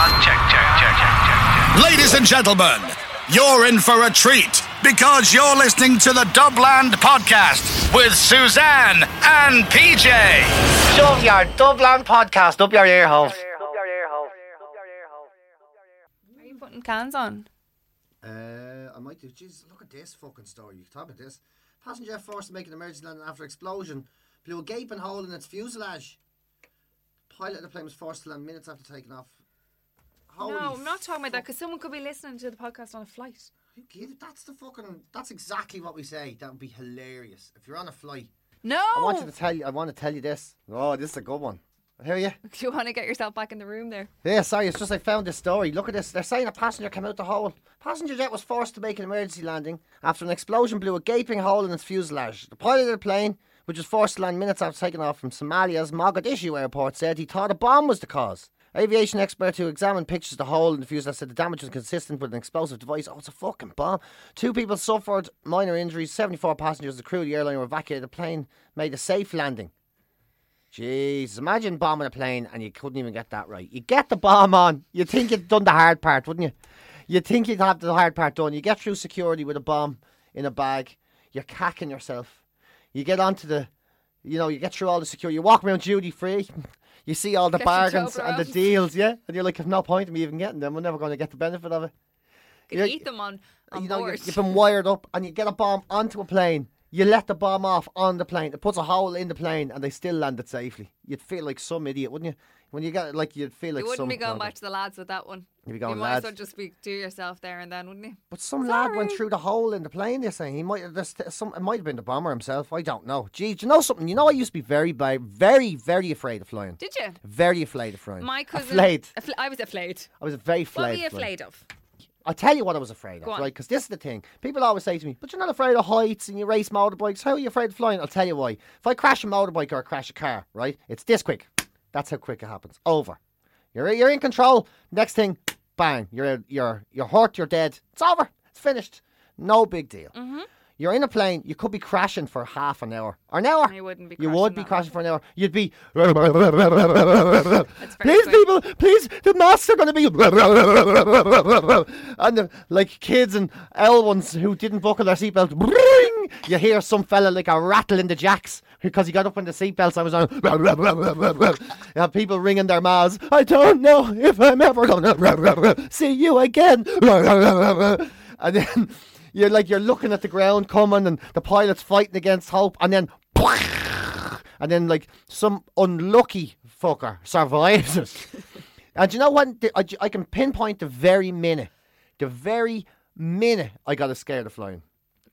We on? Check, check, check, check, check, check. Ladies and gentlemen, you're in for a treat because you're listening to the Dublin Podcast with Suzanne and PJ. Shove your Dublin podcast up your ear holes. Are you putting cans on? Uh, I might do. Jesus, look at this fucking story. You talk about this. Passenger forced to make an emergency landing after explosion blew a gaping hole in its fuselage. Pilot of the plane was forced to land minutes after taking off. Holy no, I'm not talking about that because someone could be listening to the podcast on a flight. Who gives- That's the fucking. That's exactly what we say. That would be hilarious if you're on a flight. No! I want you to tell you. I want to tell you this. Oh, this is a good one. I hear you. Do you want to get yourself back in the room there? Yeah, sorry, it's just I found this story. Look at this. They're saying a passenger came out the hole. Passenger jet was forced to make an emergency landing after an explosion blew a gaping hole in its fuselage. The pilot of the plane, which was forced to land minutes after taking off from Somalia's Mogadishu airport, said he thought a bomb was the cause. Aviation expert who examined pictures of the hole in the fuselage said the damage was consistent with an explosive device. Oh, it's a fucking bomb. Two people suffered minor injuries. 74 passengers, the crew of the airline were evacuated. The plane made a safe landing. Jeez, imagine bombing a plane and you couldn't even get that right. You get the bomb on, you'd think you'd done the hard part, wouldn't you? You'd think you'd have the hard part done. You get through security with a bomb in a bag, you're cacking yourself. You get onto the, you know, you get through all the security. You walk around duty free. You see all the Get bargains and the deals, yeah? And you're like, there's no point in me even getting them. We're never going to get the benefit of it. You can eat them on, on you know, board. you've been wired up and you get a bomb onto a plane. You let the bomb off on the plane. It puts a hole in the plane and they still land it safely. You'd feel like some idiot, wouldn't you? When you get like you'd feel like you wouldn't be going back to the lads with that one. You'd be you going, might as well just be do yourself there and then, wouldn't you? But some lad went through the hole in the plane. They're saying he might some. It might have been the bomber himself. I don't know. Gee, do you know something? You know, I used to be very, very, very, very afraid of flying. Did you? Very afraid of flying. My cousin. Afraid. Afla- I was afraid. I was very afraid. What were you afraid of? I'll tell you what I was afraid Go of, on. right? Because this is the thing. People always say to me, but you're not afraid of heights and you race motorbikes. How are you afraid of flying? I'll tell you why. If I crash a motorbike or I crash a car, right? It's this quick. That's how quick it happens. Over. You're, you're in control. Next thing, bang. You're, you're, you're hurt, you're dead. It's over. It's finished. No big deal. Mm-hmm. You're in a plane, you could be crashing for half an hour. Or an hour. You wouldn't be You crashing would be crashing for an hour. You'd be. Please, quick. people, please, the masks are going to be. and the, like kids and L ones who didn't buckle their seatbelt. You hear some fella like a rattle in the jacks because he got up when the seatbelts I was on. have people ringing their mouths. I don't know if I'm ever going to see you again. and then you're like you're looking at the ground coming, and the pilot's fighting against hope, and then. And then, like, some unlucky fucker survives it. and you know what? I, I can pinpoint the very minute, the very minute I got a scared of flying.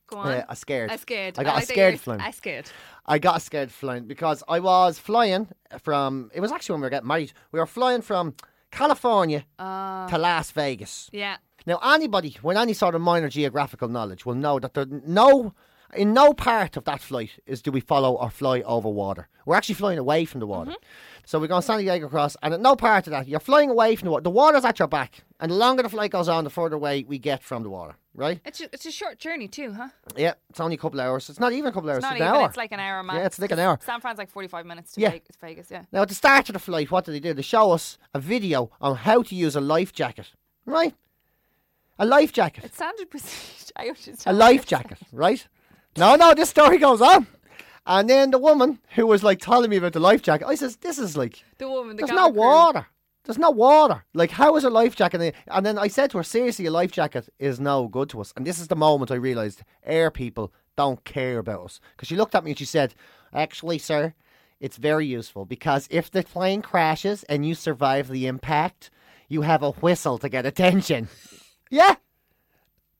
Go on. Uh, a scared. A scared. I got like a scared flying. A scared. I got a scared flying because I was flying from. It was actually when we were getting married. We were flying from California Uh, to Las Vegas. yeah. Now, anybody with any sort of minor geographical knowledge will know that there no, in no part of that flight is do we follow or fly over water. We're actually flying away from the water. Mm-hmm. So we're going San Diego Cross, and at no part of that, you're flying away from the water. The water's at your back, and the longer the flight goes on, the further away we get from the water. Right? It's a, it's a short journey too, huh? Yeah, it's only a couple hours. It's not even a couple hours. It's it's an hour. It's like an hour max. Yeah, it's like an hour. San Fran's like forty-five minutes to Yeah. Vegas, Vegas. Yeah. Now, at the start of the flight, what did they do? They show us a video on how to use a life jacket. Right? A life jacket. It sounded prestige. A life jacket, right? No, no, this story goes on. And then the woman who was like telling me about the life jacket, I says, "This is like The woman, the there's no crew. water. There's no water. Like, how is a life jacket? And then I said to her, seriously, a life jacket is no good to us. And this is the moment I realised air people don't care about us. Because she looked at me and she said, actually, sir, it's very useful because if the plane crashes and you survive the impact, you have a whistle to get attention. yeah,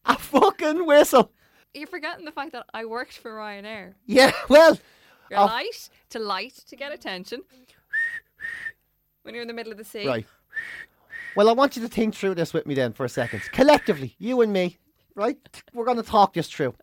a fucking whistle. You're forgetting the fact that I worked for Ryanair. Yeah, well, You're light to light to get attention. When you're in the middle of the sea. Right. Well, I want you to think through this with me then for a second. Collectively, you and me, right? We're going to talk this through.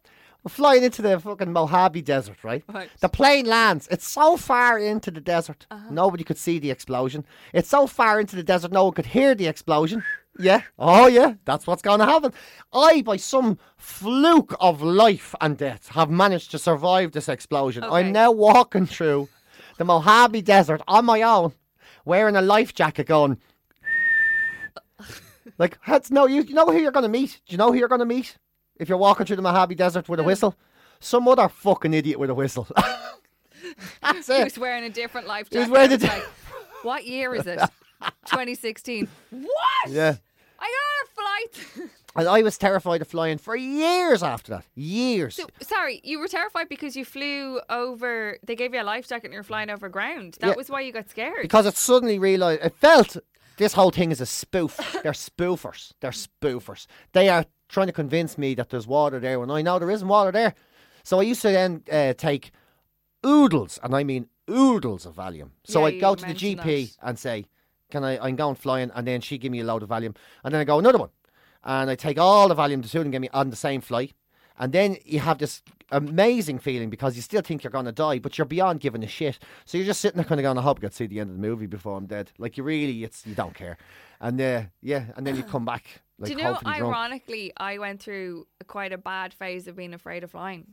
We're flying into the fucking Mojave Desert, right? Right. The plane lands. It's so far into the desert, uh-huh. nobody could see the explosion. It's so far into the desert, no one could hear the explosion. Yeah. Oh, yeah. That's what's going to happen. I, by some fluke of life and death, have managed to survive this explosion. Okay. I'm now walking through the Mojave Desert on my own, wearing a life jacket, going. Like, that's no, you, you know who you're going to meet? Do you know who you're going to meet if you're walking through the Mojave Desert with a whistle? Some other fucking idiot with a whistle. that's it. Who's wearing a different life Who's jacket. wearing a di- like, what year is it? 2016. What? Yeah. I got a flight. And I was terrified of flying for years after that. Years. so, sorry, you were terrified because you flew over. They gave you a life jacket and you were flying over ground. That Yeah. was why you got scared. because it suddenly realised, it felt this whole thing is a spoof. They're spoofers. They're spoofers. They are trying to convince me that there's water there when I know there isn't water there. So I used to then uh, take oodles, and I mean oodles of Valium. So Yeah, I'd you go to the mentioned GP that. and say, "Can I? I'm going flying," and then she give me a load of Valium, and then I go another one, and I take all the Valium to two and get me on the same flight, and then you have this amazing feeling because you still think you're going to die, but you're beyond giving a shit. So you're just sitting there kind of going, "I hope I get to see the end of the movie before I'm dead." Like you really, it's you don't care, and uh, yeah, and then you come back. Like, Do you know, hopefully drunk. ironically, I went through quite a bad phase of being afraid of flying.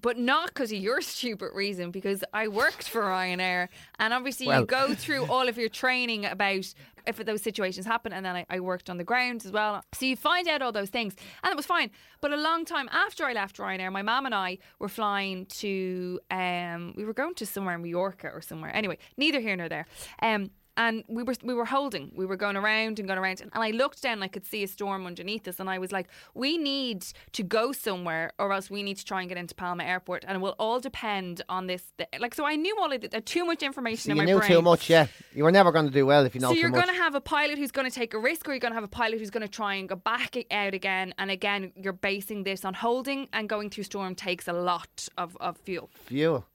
But not because of your stupid reason, because I worked for Ryanair, and obviously Well- you go through all of your training about if those situations happen, and then I, I worked on the ground as well. So you find out all those things, and it was fine. But a long time after I left Ryanair, my mum and I were flying to, um, we were going to somewhere in Mallorca or somewhere. Anyway, neither here nor there. Um, and we were we were holding, we were going around and going around, and I looked down, and I could see a storm underneath us, and I was like, "We need to go somewhere, or else we need to try and get into Palma Airport, and it will all depend on this." Like, so I knew all of the, uh, too much information in you my knew brain. too much, yeah. You were never going to do well if you know So you're going to have a pilot who's going to take a risk, or you're going to have a pilot who's going to try and go back out again. And again, you're basing this on holding and going through storm takes a lot of, of fuel. Fuel.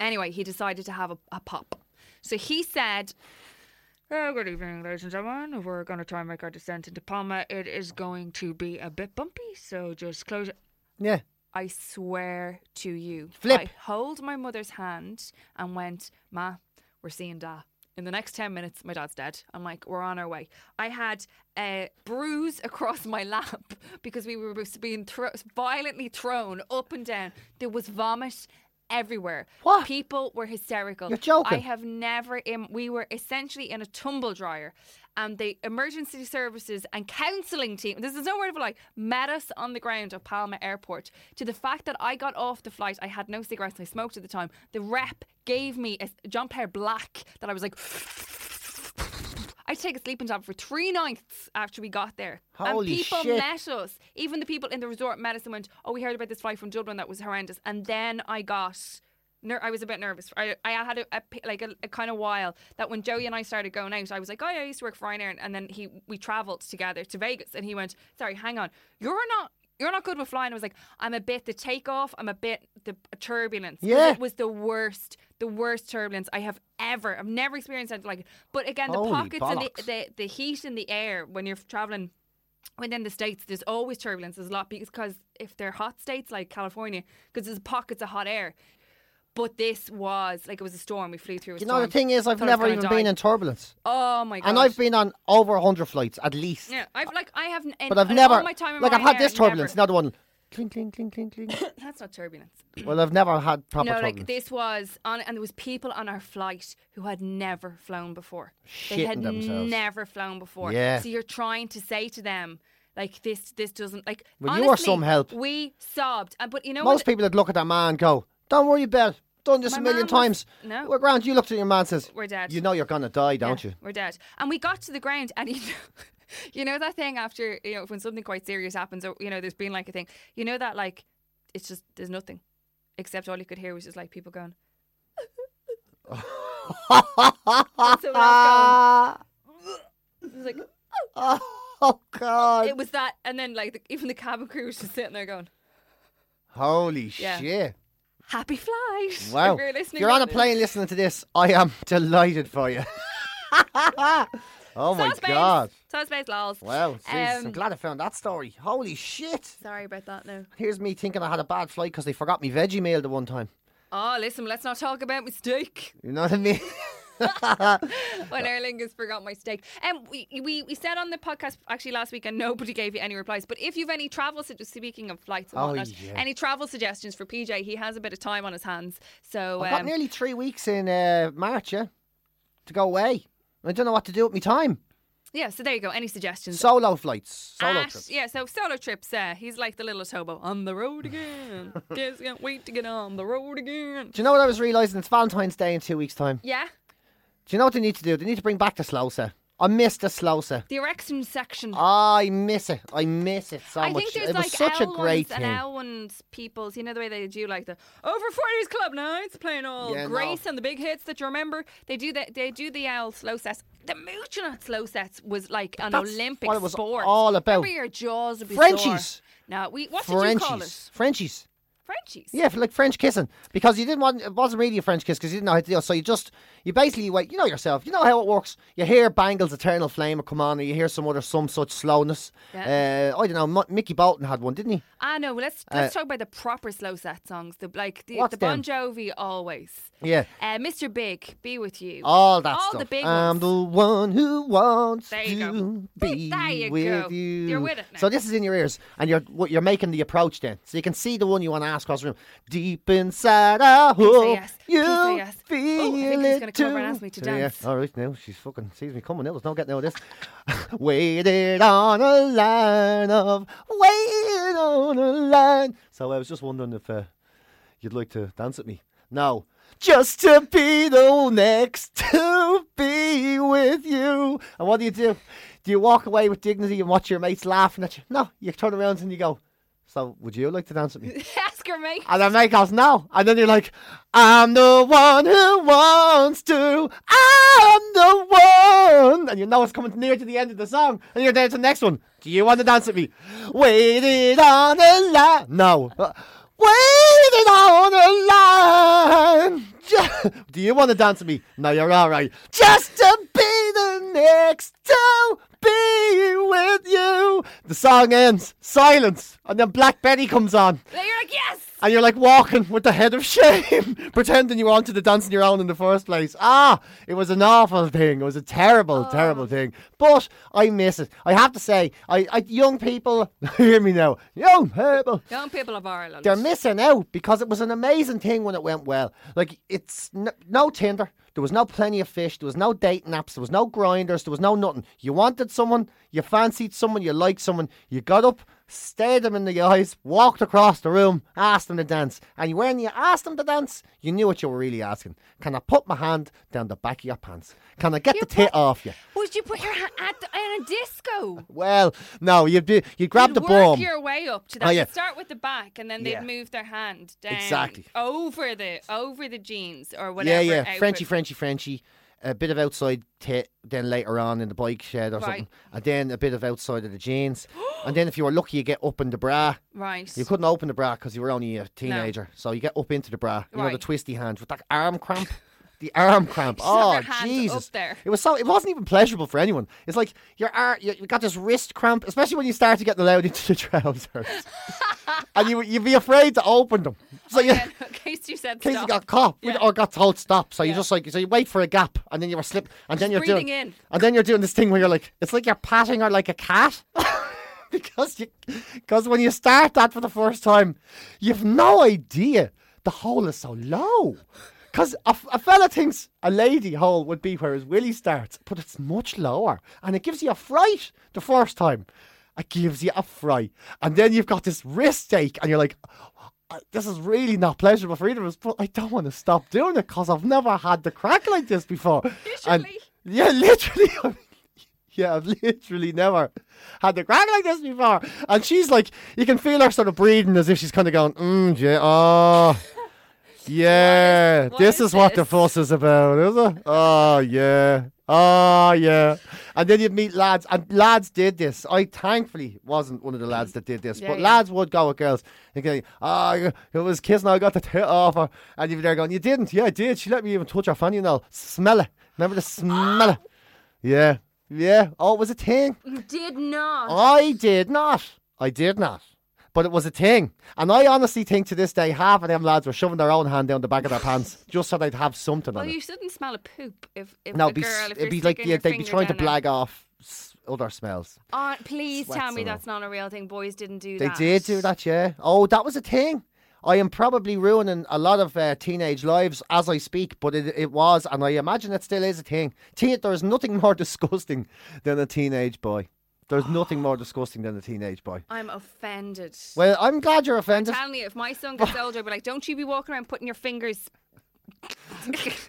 Anyway, he decided to have a, a pop. So he said, "Oh, good evening, ladies and gentlemen. We're going to try and make our descent into Palma. It is going to be a bit bumpy, so just close it. Yeah. I swear to you. Flip. I hold my mother's hand and went, Ma, we're seeing Da. In the next 10 minutes, my dad's dead. I'm like, we're on our way. I had a bruise across my lap because we were being thro- violently thrown up and down. There was vomit everywhere. What? People were hysterical. You're joking. I have never, in, we were essentially in a tumble dryer. And the emergency services and counselling team, this is no word of a lie, met us on the ground of Palma Airport. To the fact that I got off the flight, I had no cigarettes, I smoked at the time. The rep gave me a John Player Black that I was like, I take a sleeping tablet for three nights after we got there. Holy and people shit. met us. Even the people in the resort met us and went, Oh, we heard about this flight from Dublin that was horrendous. And then I got. Ner- I was a bit nervous. I, I had a, a like a, a kind of while that when Joey and I started going out, I was like, "Oh, yeah, I used to work for Ryanair," and, and then he we travelled together to Vegas, and he went, "Sorry, hang on, you're not you're not good with flying." I was like, "I'm a bit the takeoff, I'm a bit the turbulence. Yeah. it was the worst, the worst turbulence I have ever. I've never experienced anything like it. But again, the Holy pockets and the, the the heat in the air when you're traveling within the states, there's always turbulence. There's a lot because if they're hot states like California, because there's pockets of hot air. But this was like it was a storm. We flew through. A You storm. know, the thing is, I've Thought I was never gonna even die. been in turbulence. Oh my god! And I've been on over 100 flights, at least. Yeah, I've like I have. But I've in never, all my time in like, I've had Ryanair, this turbulence, never. not the one, clink, clink, clink, clink, clink. That's not turbulence. well, I've never had proper no, turbulence. like this was on, and there was people on our flight who had never flown before. they Shitting had themselves. never flown before. Yeah. So you're trying to say to them, like this, this doesn't like. Well, you are honestly, some help. We sobbed, and but you know Most what? people that look at that man go, don't worry about it. Done this My a million was- times. no. Well, Grant, you looked at your man and says, We're dead. You know you're gonna die, don't Yeah, you? We're dead. And we got to the ground, and you know, you know that thing after you know when something quite serious happens, or you know, there's been like a thing. You know that like it's just there's nothing, except all you could hear was just like people going. And someone else going. It was Oh God! it was that, and then like the, even the cabin crew was just sitting there going, Holy Yeah. shit! "Happy flight!" Wow! If you're listening, you're on a plane listening to this, I am delighted for you. oh my Sauce God! Sauce Babes, lols. Wow, Jesus, I'm Um, glad I found that story. Holy shit! Sorry about that. now. Here's me thinking I had a bad flight because they forgot me veggie meal the one time. Oh, listen, let's not talk about mistake. You know what I mean? when Aer Lingus forgot my steak. Um, we, we we said on the podcast actually last week, and nobody gave you any replies. But if you've any travel, su- speaking of flights and Oh, whatnot, yeah. any travel suggestions for PJ, he has a bit of time on his hands. So I've got um, nearly three weeks in uh, March, yeah, to go away. I don't know what to do with my time. yeah, so there you go. Any suggestions? Solo flights, solo At- trips. Yeah, so solo trips. Uh, he's like the little Tobo on the road again. Can't wait to get on the road again. Do you know what I was realising? It's Valentine's Day in two weeks' time. Yeah, Do you know what they need to do? They need to bring back the slowsa. I miss the slowsa. the erection section. I miss it. I miss it so I much. think there's it was like such L a great and thing. Ones people's. You know the way they do like the over forties club nights, playing all Yeah, no. Grace and the big hits that you remember. They do that. They do the L slow sets. The mooching at slow sets was like an That's Olympic what it was sport. all about. Remember your jaws would be Frenchies. sore. No, we what did you call Frenchies. it? Frenchies. Frenchies. Yeah, for like French kissing because you didn't want it wasn't really a French kiss because you didn't know how to do it. So you just you basically wait. You know yourself. You know how it works. You hear Bangles' "Eternal Flame" or come on, and you hear some other some such slowness. Yeah. Uh, I don't know. Mo- Mickey Bolton had one, didn't he? Ah no, let's let's talk about the proper slow set songs. The like the, Uh, the Bon? Jovi always. Yeah. Uh, Mr. Big, be with you. All that All stuff. the big I'm ones. the one who wants There you to go. be There you with go. you. You're with it now. So this is in your ears, and you're what you're making the approach then, so you can see the one you want to ask across the room. Deep inside, I hope yes. you yes. feel Oh, I think it come over and ask me to So, yeah. dance. All right, now she's fucking sees me coming. Now there's no getting out of this. waited on a line of waiting on a line. So I was just wondering if uh, you'd like to dance with me. No. Just to be the next to be with you. And what do you do? Do you walk away with dignity and watch your mates laughing at you? No, you turn around and you go, So, would you like to dance with me? Ask her. And then mate goes, No. And then you're like, I'm the one who wants to. I'm the one. And you know it's coming near to the end of the song. And you're down to the next one. Do you want to dance with me? Waited on a line. No. Uh, Waiting on a line. Do you want to dance with me? No, you're all right. Just to be the next to be with you. The song ends. Silence. And then Black Betty comes on. Then you're like, yes. And you're like walking with the head of shame, pretending you wanted to dance on your own in the first place. Ah, it was an awful thing. It was a terrible, terrible thing. But I miss it. I have to say, I, I young people, hear me now, young people, Young people of Ireland. they're missing out because it was an amazing thing when it went well. Like it's n- no Tinder. There was no plenty of fish. There was no dating apps. There was no grinders. There was no nothing. You wanted someone. You fancied someone. You liked someone. You got up, stared them in the eyes, walked across the room, asked them to dance. And when you asked them to dance, you knew what you were really asking. Can I put my hand down the back of your pants? Can I get You the tit off you? Would you put your hand at the, in a disco? Well, no. You'd be. You grab You'd the work bum. your way up to that. Oh, yeah. You'd start with the back, and then they'd Yeah. move their hand down Exactly. over the over the jeans or Yeah, whatever. yeah. outfit. Frenchy, Frenchy, Frenchy. A bit of outside tit, then later on in the bike shed or Right. something. And then a bit of outside of the jeans. and then if you were lucky, you get up in the bra. Right. You couldn't open the bra because you were only a teenager. So you get up into the bra. You know, the twisty hands with that arm cramp. The arm cramp. Oh Jesus! It was so. It wasn't even pleasurable for anyone. It's like your ar- you, you got this wrist cramp, especially when you start to get the allowed into the trousers, and you you'd be afraid to open them. So you, Yeah, case you said case you stop. got caught Yeah. or got told stop. So you just like so you wait for a gap and then you were slip and then Just you're breathing doing in. and then you're doing this thing where you're like it's like you're patting her like a cat. because you because when you start that for the first time, you've no idea the hole is so low. Because a, f- a fella thinks a lady hole would be where his willy starts, but it's much lower. And it gives you a fright the first time. It gives you a fright. And then you've got this wrist ache, and you're like, I, this is really not pleasurable for either of us, but I don't want to stop doing it because I've never had the crack like this before. And- Literally? yeah, literally. Yeah, I've literally never had the crack like this before. And she's like, you can feel her sort of breathing as if she's kind of going, mm, yeah, oh, yeah, what this is is what the fuss is about, is it? Oh, yeah. Oh, yeah. And then you'd meet lads, and lads did this. I thankfully wasn't one of the lads that did this, Yeah, but yeah. lads would go with girls and go, oh, it was kissing, I got the tit off her. And you'd be there going, you didn't? Yeah, I did. She let me even touch her fanny and all. Smell it. Remember the smell it? Yeah. Yeah. Oh, it was a thing. You did not. I did not. I did not. But it was a thing. And I honestly think to this day, half of them lads were shoving their own hand down the back of their pants just so they'd have something well, on you it. shouldn't smell a poop if, if No, a it'd be, girl, if it'd be like yeah, they'd be trying to blag off other smells. Oh, please Sweats tell me that's not a real thing. Boys didn't do They that. They did do that, yeah. Oh, that was a thing. I am probably ruining a lot of uh, teenage lives as I speak, but it, it was, and I imagine it still is a thing. Teen, there is nothing more disgusting than a teenage boy. There's nothing more disgusting than a teenage boy. I'm offended. Well, I'm glad you're offended. Tell me, if my son gets older, I'd be like, don't you be walking around putting your fingers.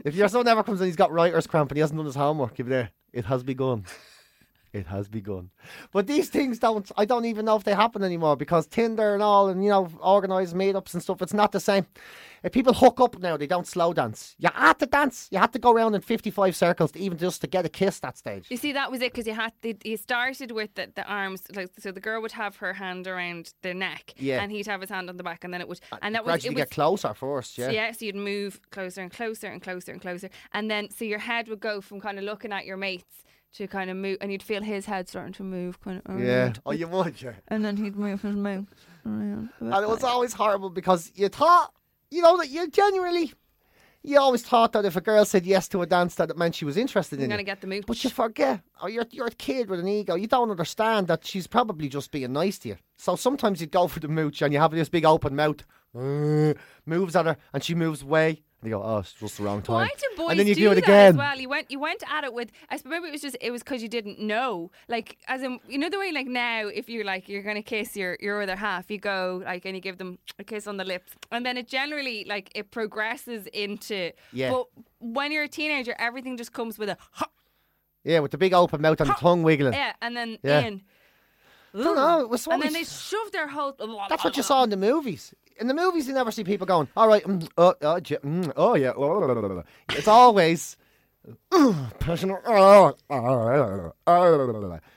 If your son ever comes in, he's got writer's cramp and he hasn't done his homework, you'll be there. It has begun. It has begun. But these things don't, I don't even know if they happen anymore because Tinder and all and, you know, organised meetups and stuff, it's not the same. If people hook up now, they don't slow dance. You had to dance. You had to go around in 55 circles to even just to get a kiss that stage. You see, that was it because you had you started with the, the arms, like so the girl would have her hand around the neck, Yeah. and he'd have his hand on the back, and then it would, uh, and that was Gradually it was get closer first, yeah. So yeah, so you'd move closer and closer and closer and closer, and then so your head would go from kind of looking at your mates to kind of move, and you'd feel his head starting to move, kind of. Yeah. Oh, you would, yeah. And then he'd move his mouth around. And it was always horrible because you thought, you know, that you genuinely, you always thought that if a girl said yes to a dance, that it meant she was interested You're in gonna you. get the mooch. But you forget, oh, you're, you're a kid with an ego. You don't understand that she's probably just being nice to you. So sometimes you'd go for the mooch and you have this big open mouth, uh, moves at her, and she moves away. And you go, oh, it's just the wrong time. Why do boys and then you do, do, it that again. as well? You went, you went at it with. I suppose maybe it was just it was because you didn't know. Like as in, you know the way like now, if you're like you're gonna kiss your your other half, you go like and you give them a kiss on the lips, and then it generally like it progresses into. Yeah. But when you're a teenager, everything just comes with a Yeah, with the big open mouth and the tongue wiggling. yeah, and then Yeah. in. Don't know, it was and then they shoved their whole. That's what you saw in the movies. In the movies, you never see people going, all right, mm, uh, uh, j- mm, oh yeah. It's always.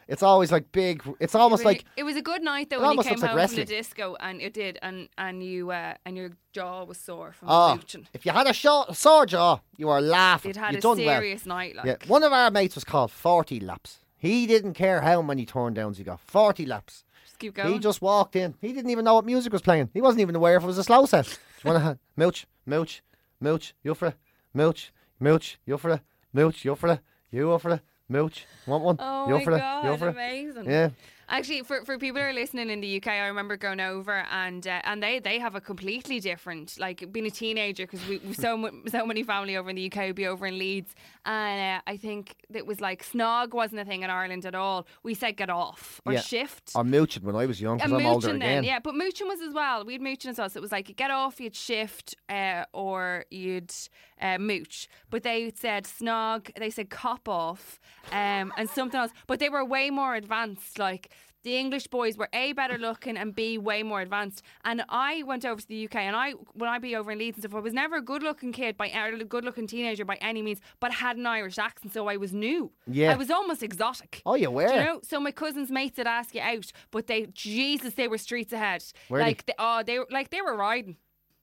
It's always like big. It's almost Really- like it was a good night though when you came like home from the disco and it did and and you uh, and your jaw was sore from oh, mooching. if you had a short, sore jaw, you were laughing. You'd had you a serious night, like. Yeah, one of our mates was called Forty Laps. He didn't care how many turn downs he got. Forty laps. Keep going. He just walked in. He didn't even know what music was playing. He wasn't even aware if it was a slow set. Do you want to milch, milch, milch, you for it, milch, milch, you for it, milch, you for it, you for it, milch. Want one? Oh you my god, it. amazing! Yeah. Actually, for, for people who are listening in the UK, I remember going over and uh, and they, they have a completely different like being a teenager because we we so so many family over in the UK would be over in Leeds and uh, I think it was like snog wasn't a thing in Ireland at all. We said get off or Yeah. shift. Or milching when I was young because I'm older mooching again. then, yeah. But mooching was as well. We had mooching as well. So it was like you get off, you'd shift, uh, or you'd uh, mooch. But they said snog, they said cop off, um, and something else. But they were way more advanced. Like the English boys were a better looking and b way more advanced. And I went over to the UK, and I when I be over in Leeds and stuff, I was never a good looking kid by a good looking teenager by any means, but I had an Irish accent, so I was new. Yeah. I was almost exotic. Oh, you were? Do you know? So my cousins' mates would ask you out, but they, Jesus, they were streets ahead. They? like, they, oh, they were like they were riding.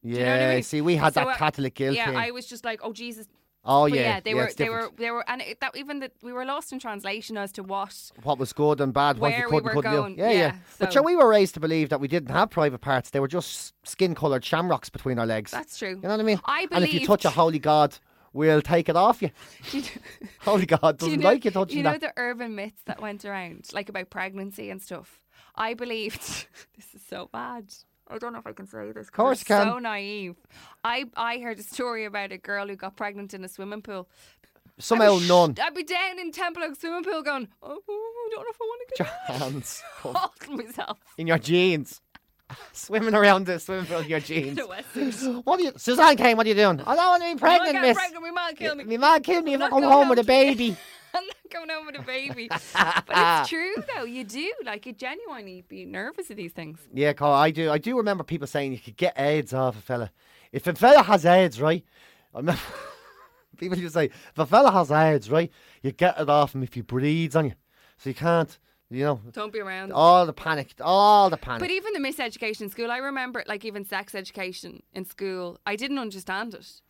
Yeah, Do you know what I mean? see, we had So, that uh, Catholic guilt Yeah, thing. I was just like, oh Jesus. oh, But yeah. yeah, they were, it's they were, different. they were, and it, that even that we were lost in translation as to what. What was good and bad, what you where could we and were couldn't going, do. Yeah, yeah. yeah, But so- sure, we were raised to believe that we didn't have private parts. They were just skin coloured shamrocks between our legs. That's true. You know what I mean? I And if you touch a believed- holy God, we'll take it off you. Do you, Holy God do doesn't you know, like you touching you know that. the urban myths that went around, like about pregnancy and stuff? I believed this is so bad. I don't know if I can say this. Of course you can. So naive. I I heard a story about a girl who got pregnant in a swimming pool. Somehow I'd none. I'd be down in Templeogue swimming pool going, oh, I don't know if I want to Your get hands out. Holding myself. in your jeans. swimming around the swimming pool in your jeans. The wetsuit. What are you, Suzanne Kane? What are you doing? I don't want to be pregnant, I'm miss. pregnant, my man killed me. My man killed me if I not come going home with a baby. I'm not going home with a baby. but it's true though. You do like you genuinely be nervous of these things. Yeah, Carl, I do. I do remember people saying you could get AIDS off a fella. If a fella has AIDS, right? I remember people used to say, if a fella has AIDS, right, you get it off him if he breathes on you. So you can't, you know, Don't be around. all the panic, all the panic. But even the miseducation in school, I remember, like even sex education in school, I didn't understand it.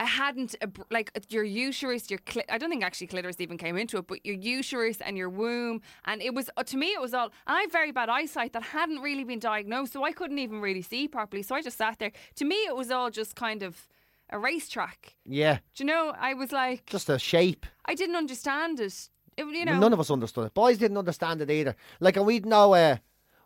I hadn't a like your uterus, your cli- I don't think actually clitoris even came into it, but your uterus and your womb, and it was uh, to me it was all. And I have very bad eyesight that hadn't really been diagnosed, so I couldn't even really see properly. So I just sat there. To me, it was all just kind of a racetrack. yeah, Do you know? I was like, just a shape. I didn't understand it. it you know, Well, None of us understood it. Boys didn't understand it either. Like, and we'd no, uh,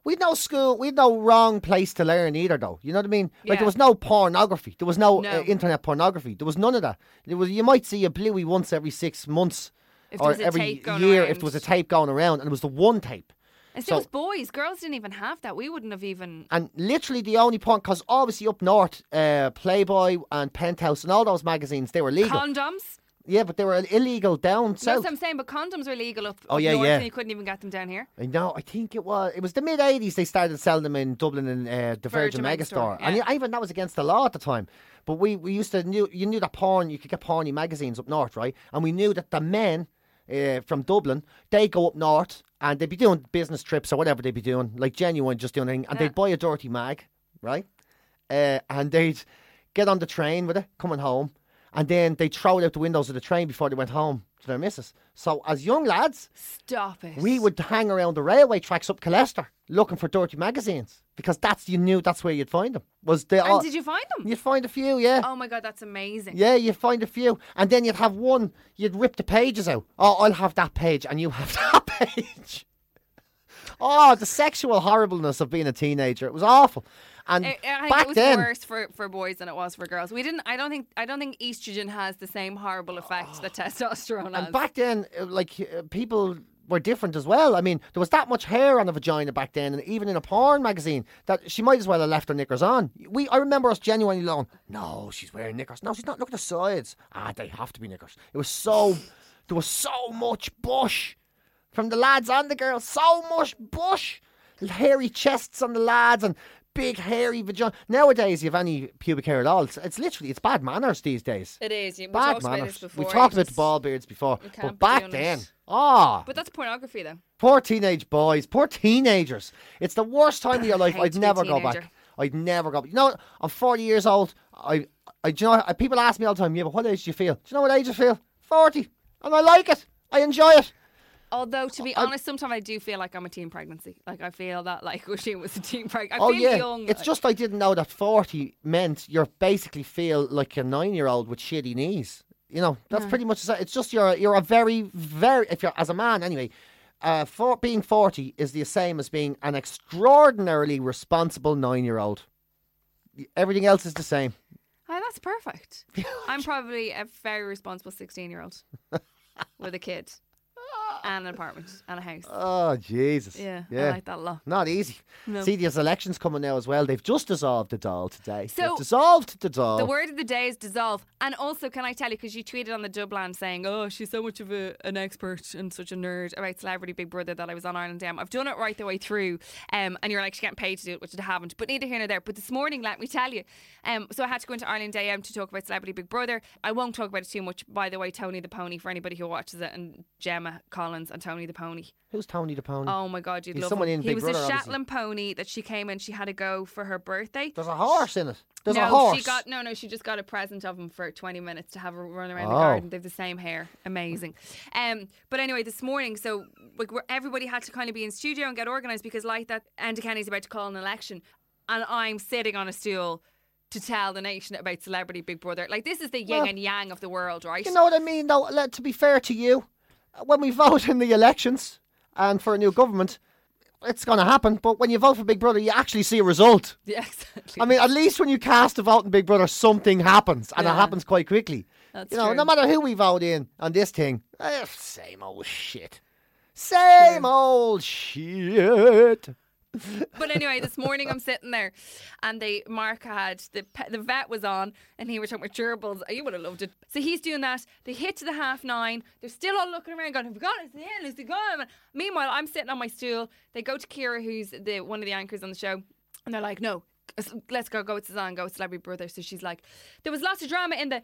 we'd no school, we'd no wrong place to learn either, though. You know what I mean? Like, there was no pornography. There was no, No. Uh, internet pornography. There was none of that. There was. You might see a bluey once every six months. If or every year, if there was a tape going around, and it was the one tape. and so- was boys. Girls didn't even have that. We wouldn't have even. And literally the only point, because obviously up north, uh, Playboy and Penthouse and all those magazines, they were legal. Condoms. Yeah, but they were illegal down south. That's what I'm saying, but condoms were legal up, Oh, up yeah, north yeah. and you couldn't even get them down here. Know. I think it was. It was the mid '80s. They started selling them in Dublin and uh, the Virgin, Virgin Megastore, and yeah. yeah, even that was against the law at the time. But we, we used to knew you knew that porn you could get porny magazines up north, right? And we knew that the men uh, from Dublin they go up north and they'd be doing business trips or whatever they'd be doing, like genuine, just doing anything, and Yeah. they'd buy a dirty mag, right? Uh, and they'd get on the train with it coming home, and then they'd throw it out the windows of the train before they went home to their missus. So as young lads, Stop it. we would hang around the railway tracks up Colester looking for dirty magazines because that's you knew that's where you'd find them. Was the And uh, did you find them? You'd find a few, yeah. Oh my god, that's amazing. Yeah, you'd find a few, and then you'd have one. You'd rip the pages out. Oh, I'll have that page, and you have that page. Oh, the sexual horribleness of being a teenager. It was awful. And I, I think back it was then, worse for, for boys than it was for girls. We didn't. I don't think. I don't think estrogen has the same horrible effect that testosterone has. and back then, uh, like uh, people were different as well. I mean, there was that much hair on the vagina back then, and even in a porn magazine, that she might as well have left her knickers on. We, I remember us genuinely going, "No, she's wearing knickers. No, she's not. Look at the sides. Ah, they have to be knickers." It was so, there was so much bush from the lads and the girls. So much bush, hairy chests on the lads and. Big hairy vagina. Nowadays, you have any pubic hair at all. It's, it's literally it's bad manners these days. it is. We Bad manners. we talked about the ball beards before, but back then, ah, But that's pornography, though. poor teenage boys, poor teenagers. It's the worst time of your life. I'd to be a never go back. I'd never go. back. You know? I'm 40 years old. I, I, do you know, people ask me all the time, yeah, but what age do you feel? Do you know what age I feel? 40, and I like it. I enjoy it. Although to be I- honest, sometimes I do feel like I'm a teen pregnancy. Like I feel that like Oisin was a teen pregnancy. I oh feel yeah, young. it's just I didn't know that 40 meant you're basically feel like a nine-year-old with shitty knees. You know, that's pretty much it. It's just you're you're a very very if you're as a man anyway. Uh, for being 40 is the same as being an extraordinarily responsible nine-year-old. Everything else is the same. Oh, that's perfect. I'm probably a very responsible 16 year old with a kid and an apartment and a house. Oh Jesus! yeah, yeah. I like that a lot. Not easy. No. See, there's elections coming now as well. They've just dissolved the Dáil today. So- They've dissolved the Dáil. The word of the day is dissolve. And also, can I tell you, because you tweeted on the Dublin saying, oh, she's so much of a, an expert and such a nerd about Celebrity Big Brother that I was on Ireland AM. I've done it right the way through. Um, and you're like, she's getting paid to do it, which I haven't. But neither here nor there. But this morning, let me tell you. Um, so I had to go into Ireland AM to talk about Celebrity Big Brother. I won't talk about it too much. By the way, Tony the Pony, for anybody who watches it, and Gemma Collins and Tony the Pony. Who's Tony the Pony? Oh my God, you'd He's love someone him. in he Big was Brother, a obviously. Shetland pony that she came in. She had to go for her birthday. There's a horse in it. There's no, a horse. she got no, no. She just got a present of him for 20 minutes to have a run around the Oh. garden. They have the same hair, amazing. Um, but anyway, this morning, so like everybody had to kind of be in studio and get organised because, like that, Enda Kenny's about to call an election, and I'm sitting on a stool to tell the nation about Celebrity Big Brother. Like this is the yin Well, and yang of the world, right? You know what I mean, though? Let, to be fair to you, when we vote in the elections and for a new government, it's going to happen. But when you vote for Big Brother, you actually see a result. yeah, exactly. I mean, at least when you cast a vote in Big Brother, something happens, and it happens quite quickly. That's you know, true. no matter who we vote in on this thing, eh, same old shit. Same old shit. But anyway, this morning I'm sitting there, and they Mark had the pe- the vet was on, and he was talking about gerbils. You would have loved it. So he's doing that. They hit to the half nine. They're still all looking around, going, "Have we got it? Is it in? Is it gone?" Meanwhile, I'm sitting on my stool. They go to Ciara, who's the one of the anchors on the show, and they're like, "No, let's go. Go with Suzanne. Go with Celebrity Brother." So she's like, "There was lots of drama in the."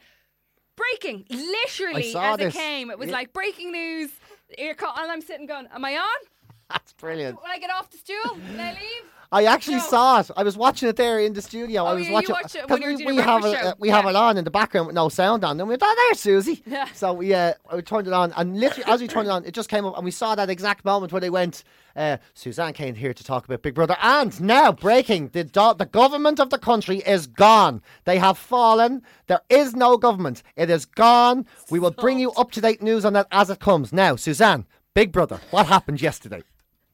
Breaking, literally as this. it came. It was Yeah. like breaking news. Ear call, and I'm sitting going, "Am I on? That's brilliant. When I get off the stool, can I leave?" I actually No. saw it. I was watching it there in the studio. I Oh, was yeah, you watching watched it when we, we have it. uh, show. we have Yeah. it on in the background with no sound on. And we went, "Oh, there, Susie." Yeah. So we uh, we turned it on, and literally as we turned it on, it just came up, and we saw that exact moment where they went. Uh, Suzanne came here to talk about Big Brother, and now breaking: the do- the government of the country is gone. They have fallen. There is no government. It is gone. We will bring you up to date news on that as it comes. Now, Suzanne, Big Brother, what happened yesterday?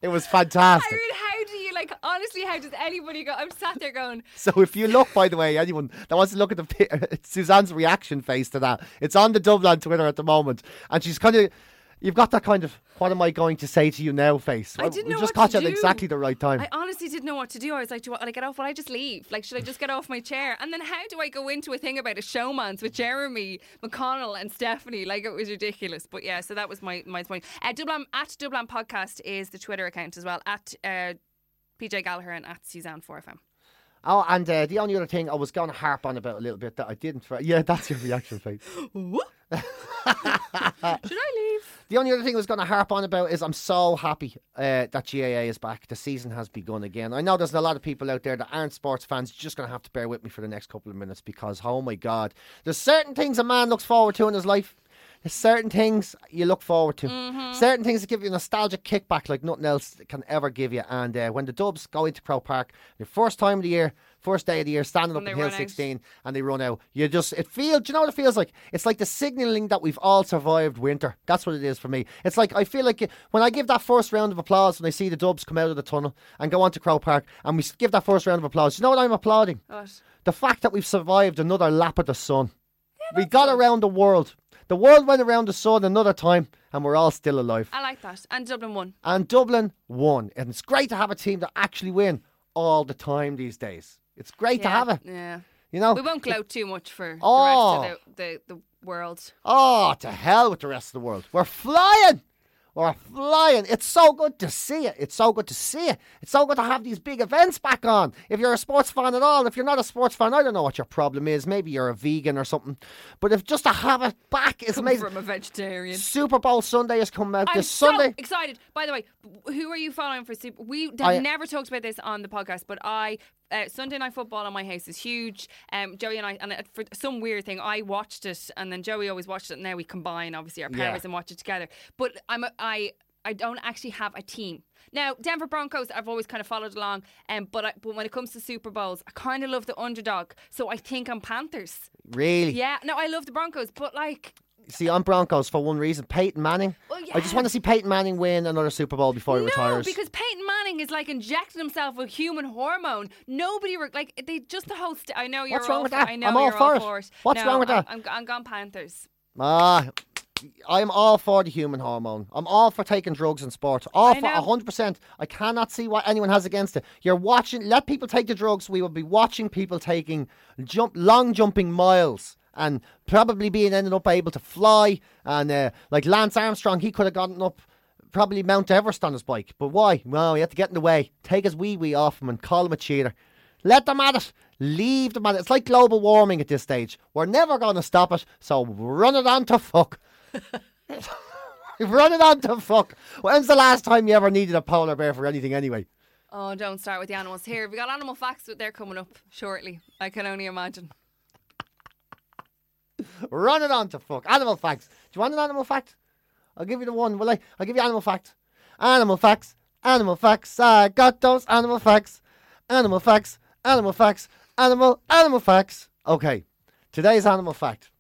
It was I fantastic. mean, how do you like? Honestly, how does anybody go? I'm sat there going, So if you look, by the way, anyone that wants to look at the Suzanne's reaction face to that, it's on the Dublin Twitter at the moment, and she's kind of, you've got that kind of, what am I going to say to you now face. I didn't know we just what caught to you at do. exactly the right time. I honestly didn't know what to do. I was like, do I, I get off? Will I just leave? Like, should I just get off my chair? And then how do I go into a thing about a showman's with Jeremy McConnell and Stephanie? Like, it was ridiculous. But yeah, so that was my my point. Uh, Dublin at Dublin Podcast is the Twitter account as well at. Uh, PJ Gallagher and at Suzanne 4FM. Oh, and uh, the only other thing I was going to harp on about a little bit that I didn't. Yeah, that's your reaction face. Should I leave? The only other thing I was going to harp on about is I'm so happy uh, that GAA is back. The season has begun again. I know there's a lot of people out there that aren't sports fans. You're just going to have to bear with me for the next couple of minutes because, oh my God, there's certain things a man looks forward to in his life. There's certain things you look forward to. Certain things that give you a nostalgic kickback like nothing else can ever give you. And uh, when the Dubs go into Croke Park, your first time of the year, first day of the year, standing And up in Hill run out. 16 and they run out. You just, it feels, do you know what it feels like? It's like the signalling that we've all survived winter. That's what it is for me. It's like, I feel like it- when I give that first round of applause when I see the Dubs come out of the tunnel and go on to Croke Park and we give that first round of applause, do you know what I'm applauding? What? The fact that we've survived another lap of the sun. We got around the world. The world went around the sun another time and we're all still alive. I like that. And Dublin won. And Dublin won. And it's great to have a team that actually win all the time these days. It's great to have it. Yeah. You know? We won't gloat too much for Oh. the rest of oh. the, the, the world. Oh, to hell with the rest of the world. We're flying. We're flying. It's so good to see it. It's so good to see it. It's so good to have these big events back on. If you're a sports fan at all, if you're not a sports fan, I don't know what your problem is. Maybe you're a vegan or something. But if just to have it back is amazing. from a vegetarian. Super Bowl Sunday has come out I'm this so Sunday. excited. By the way, who are you following for Super? We I- never talked about this on the podcast, but I uh, Sunday night football on my house is huge. Um, Joey and I, and uh, for some weird thing, I watched it, and then Joey always watched it. And now we combine, obviously, our powers Yeah. and watch it together. But I'm a, I. I don't actually have a team. Now, Denver Broncos, I've always kind of followed along, um, but I, but when it comes to Super Bowls, I kind of love the underdog. So I think I'm Panthers. Really? Yeah, no, I love the Broncos, but like, See, I'm Broncos for one reason. Peyton Manning. Well, I just want to see Peyton Manning win another Super Bowl before he no, retires. because Peyton Manning is like injecting himself with human hormone. Nobody re- like they just the whole. St- I know you're What's wrong all with for, that? I know I'm all for it. for it. What's No, wrong with I'm- that? I'm, I'm gone Panthers. Ah, I'm all for the human hormone. I'm all for taking drugs in sports. All I for know. 100%. I cannot see what anyone has against it. You're watching, let people take the drugs. We will be watching people taking jump, long jumping miles and probably being ended up able to fly. And uh, like Lance Armstrong, he could have gotten up probably Mount Everest on his bike. But why? Well, he had to get in the way, take his wee wee off him and call him a cheater. Let them at it. Leave them at it. It's like global warming at this stage. We're never going to stop it, so run it on to fuck. run it on to fuck. When's the last time you ever needed a polar bear for anything anyway? Oh, don't start with the animals. Here, we got animal facts, but they're coming up shortly. I can only imagine. Run it on to fuck. Animal facts. Do you want an animal fact? I'll give you the one. Will I? I'll give you animal fact. Animal facts. Animal facts. I got those animal facts. Animal facts. Animal facts. Animal. Animal facts. Okay. Today's animal fact.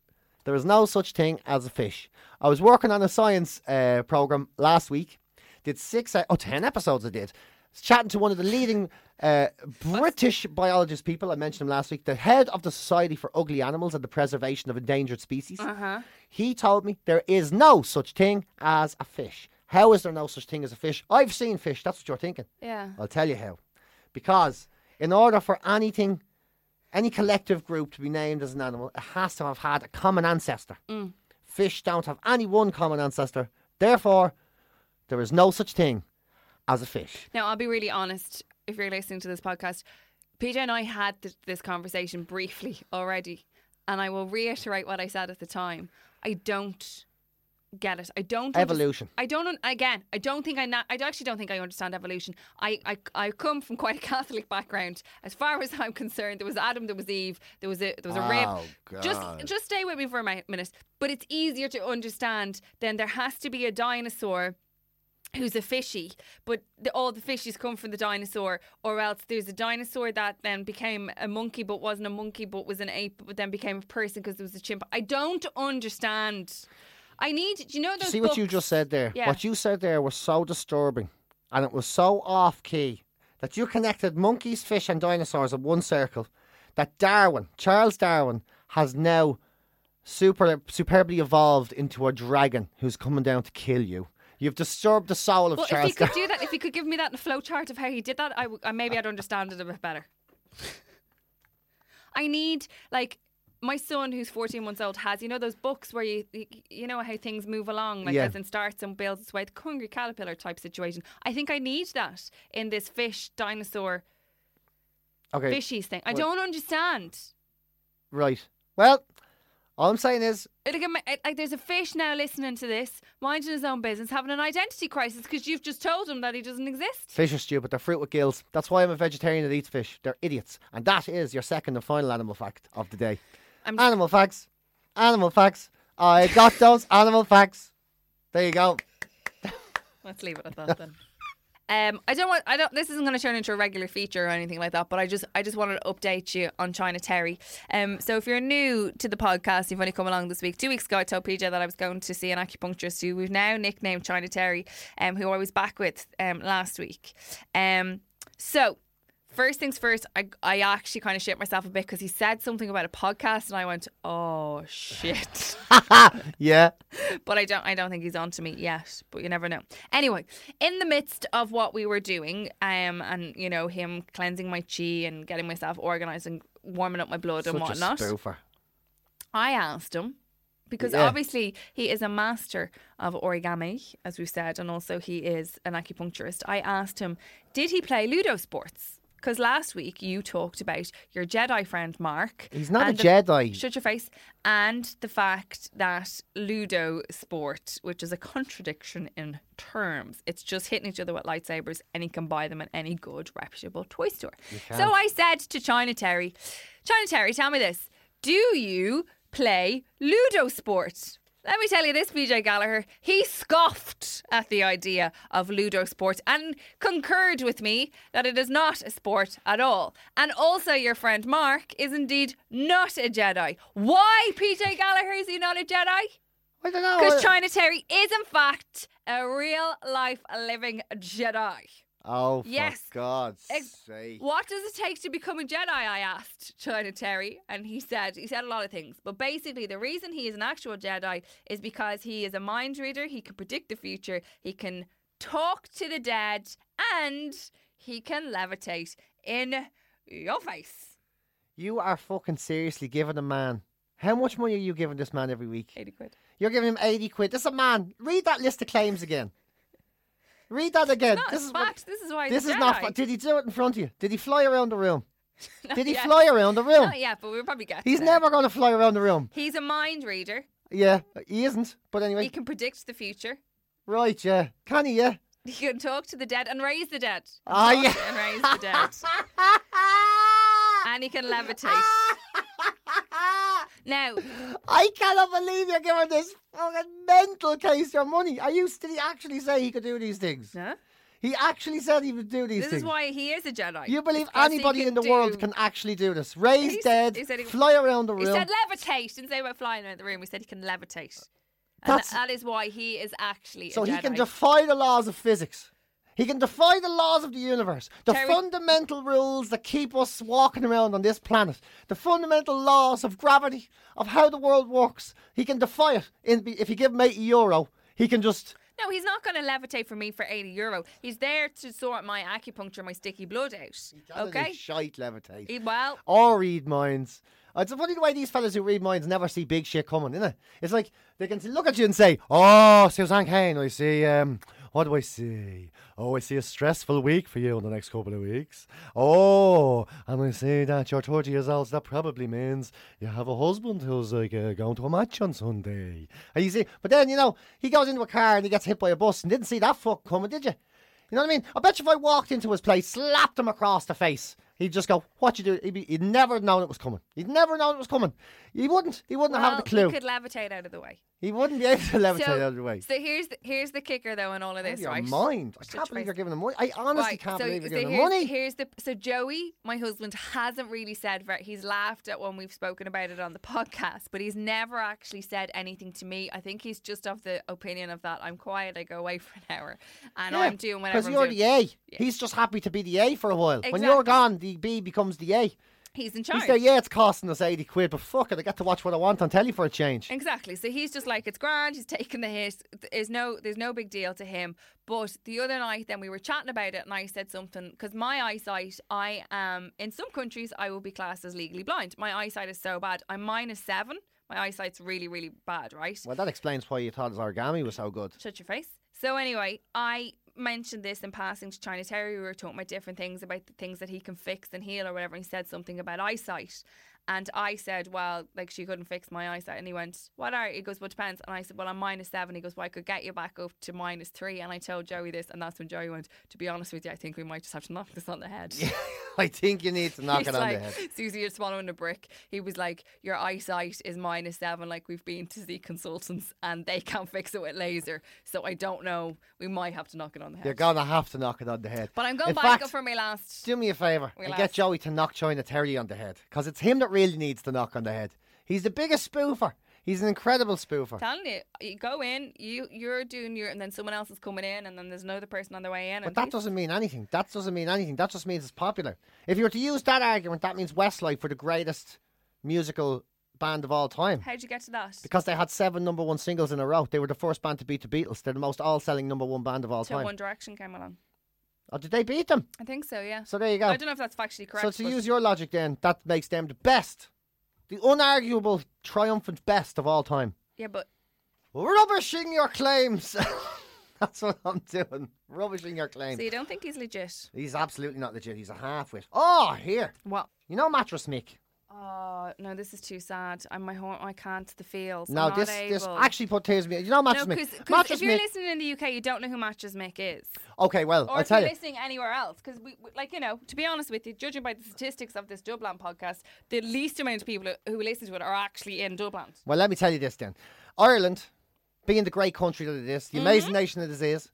There is no such thing as a fish. I was working on a science uh, program last week. Did six, uh, oh, ten episodes I did. Chatting to one of the leading uh, British biologist people. I mentioned him last week. The head of the Society for Ugly Animals and the Preservation of Endangered Species. Uh-huh. He told me there is no such thing as a fish. How is there no such thing as a fish? I've seen fish. That's what you're thinking. Yeah. I'll tell you how. Because in order for anything, any collective group to be named as an animal, it has to have had a common ancestor. Fish don't have any one common ancestor. Therefore, there is no such thing as a fish. Now, I'll be really honest. If you're listening to this podcast, PJ and I had th- this conversation briefly already, and I will reiterate what I said at the time. I don't get it. I don't Evolution. I don't. Un- again, I don't think I. Na- I actually don't think I understand evolution. I, I I come from quite a Catholic background. As far as I'm concerned, there was Adam, there was Eve, there was a there was a rib. Oh, Just God. just stay with me for a minute. But it's easier to understand than there has to be a dinosaur who's a fishy, but the, all the fishies come from the dinosaur, or else there's a dinosaur that then became a monkey but wasn't a monkey but was an ape but then became a person because there was a chimp. I don't understand. I need, do you know those See what you just said there? Yeah. What you said there was so disturbing and it was so off key that you connected monkeys, fish, and dinosaurs in one circle that Darwin, Charles Darwin, has now super superbly evolved into a dragon who's coming down to kill you. You've disturbed the soul of Well, if Charles he could do that, if he could give me that in a flow chart of how he did that, I, w- I maybe I'd understand it a bit better. I need like my son who's 14 months old has you know those books where you you, you know how things move along like Yeah. as in starts and builds its way the hungry caterpillar type situation I think I need that in this fish dinosaur Okay, fishies thing I Well- don't understand right. Well, all I'm saying is like, like there's a fish now listening to this minding his own business having an identity crisis because you've just told him that he doesn't exist fish are stupid. They're fruit with gills. That's why I'm a vegetarian that eats fish. They're idiots. And that is your second and final animal fact of the day. I'm Animal facts. Animal facts. I got those animal facts. There you go. Let's leave it at that then. Um, I don't want. I don't. This isn't going to turn into a regular feature or anything like that. But I just, I just wanted to update you on China Terry. Um, so if you're new to the podcast, you've only come along this week. Two weeks ago, I told PJ that I was going to see an acupuncturist who we've now nicknamed China Terry, um, who I was back with um last week. Um, so. First things first, I, I actually kind of shit myself a bit because he said something about a podcast and I went, oh shit. Yeah. but I don't I don't think he's on to me yet. But you never know. Anyway, in the midst of what we were doing, um, and you know him cleansing my chi and getting myself organised and warming up my blood and whatnot. I asked him because Yeah. obviously he is a master of origami, as we've said, and also he is an acupuncturist. I asked him, did he play Ludo sports? Because last week you talked about your Jedi friend Mark. He's not a the- Jedi. Shut your face. And the fact that Ludo sport, which is a contradiction in terms, it's just hitting each other with lightsabers and you can buy them at any good, reputable toy store. So I said to China Terry, China Terry, tell me this. Do you play Ludo sport? Let me tell you this, PJ Gallagher. He scoffed at the idea of Ludo sport and concurred with me that it is not a sport at all. And also, your friend Mark is indeed not a Jedi. Why, PJ Gallagher, is he not a Jedi? I don't know. Because China Terry is, in fact, a real life living Jedi. Oh, for Yes. God's Ex- sake. What does it take to become a Jedi? I asked China Terry, and he said he said a lot of things. But basically, the reason he is an actual Jedi is because he is a mind reader. He can predict the future. He can talk to the dead, and he can levitate in your face. You are fucking seriously giving a man. How much money are you giving this man every week? Eighty quid. You're giving him 80 quid. This is a man. Read that list of claims again. Read that again. This is what- This is why. This is not. Fu- Did he do it in front of you? Did he fly around the room? Did he yet. fly around the room? Not yet, but we'll probably get. He's there. never going to fly around the room. He's a mind reader. Yeah, he isn't. But anyway, He can predict the future. right? Yeah, can he? Yeah. He can talk to the dead and raise the dead. Ah, talk yeah. And raise the dead. and he can levitate. Now, I cannot believe you're giving this fucking mental case your money. Are you? Did he actually say he could do these things? huh? He actually said he would do these this things. This is why he is a Jedi. you believe anybody in the do- world can actually do this? Raise He dead, he said he- fly around the room. He said levitate. Didn't say about flying around the room. He said he can levitate. And That's- that is why he is actually so he Jedi. can defy the laws of physics. He can defy the laws of the universe, the Terry- fundamental rules that keep us walking around on this planet, the fundamental laws of gravity, of how the world works. He can defy it. In, if you give him 80 euro, he can just No, he's not going to levitate for me for 80 euro. He's there to sort my acupuncture, my sticky blood out. Okay? Shite levitate. He- well, or read minds. It's funny the way these fellas who read minds never see big shit coming, isn't it? It's like they can look at you and say, "Oh, Suzanne Kane, I see. Um, what do I see? Oh, I see a stressful week for you in the next couple of weeks. Oh, and I see that you're 30 years old. So that probably means you have a husband who's like uh, going to a match on Sunday. And you see, but then you know he goes into a car and he gets hit by a bus and didn't see that fuck coming, did you? You know what I mean? I bet you if I walked into his place, slapped him across the face, he'd just go, "What you do?" He'd, be, he'd never known it was coming. He'd never known it was coming. He wouldn't. He wouldn't well, have the clue. he could levitate out of the way. He wouldn't be able to levitate so, out of the way. So here's the, here's the kicker though in all of this, your right? mind. I can't believe you're giving him money. I honestly Right, can't so, believe you're so giving him money. Here's the so Joey, my husband, hasn't really said very. He's laughed at when we've spoken about it on the podcast, but he's never actually said anything to me. I think he's just of the opinion of that. I'm quiet. I go away for an hour, and I'm doing whatever. Because you're doing. the A. Yeah. He's just happy to be the A for a while. When you're gone, the B becomes the A. He's in charge. He's there, yeah, it's costing us 80 quid, but fuck it, I get to watch what I want on telly for a change. Exactly. So he's just like it's grand. He's taking the hit. There's no there's no big deal to him. But the other night, then we were chatting about it, and I said something because my eyesight, I am in some countries I will be classed as legally blind. My eyesight is so bad. I'm minus seven. My eyesight's really really bad. Right. Well, that explains why you thought his origami was so good. Shut your face. So anyway, I mentioned this in passing to China Terry. We were talking about different things about the things that he can fix and heal or whatever. And he said something about eyesight. And I said, well, like she couldn't fix my eyesight. And he went, what are you? He goes, well, it depends. And I said, well, I'm minus seven. He goes, well, I could get you back up to minus three. And I told Joey this. And that's when Joey went, to be honest with you, I think we might just have to knock this on the head. Yeah, I think you need to knock He's it on like, the head. Susie, you're swallowing a brick. He was like, Your eyesight is minus seven. Like, we've been to see consultants and they can't fix it with laser. So I don't know. We might have to knock it on the head. You're going to have to knock it on the head. But I'm going In back fact, up for my last. Do me a favour and last- get Joey to knock China Terry on the head. Because it's him that really needs to knock on the head. He's the biggest spoofer. He's an incredible spoofer. Telling you, you go in, you you're doing your, and then someone else is coming in, and then there's another person on their way in. But that doesn't mean anything. That doesn't mean anything. That just means it's popular. If you were to use that argument, that means Westlife were the greatest musical band of all time. How'd you get to that? Because they had seven number one singles in a row. They were the first band to beat the Beatles. They're the most all selling number one band of all Till time. One Direction came along. Oh, did they beat them? I think so. Yeah. So there you go. I don't know if that's factually correct. So to use your logic, then that makes them the best, the unarguable, triumphant best of all time. yeah, but Rubbishing your claims. That's what I'm doing. Rubbishing your claims. so you don't think he's legit? He's absolutely not legit. He's a halfwit. Oh, here. What? You know Mattress Mick? Oh no, this is too sad. I'm my home. I can't. The feels. No, this able. this actually put tears in me. You know Mattress No, Mick? because Mattress if you're Mick. listening in the UK, you don't know who Mattress Mick is. Okay, well, Or I'll if you're you. listening anywhere else, because we, we- like, you know, to be honest with you, judging by the statistics of this Dublin podcast, the least amount of people who listen to it are actually in Dublin. Well, let me tell you this then. Ireland, being the great country that it is, Mm-hmm. the amazing nation that it is,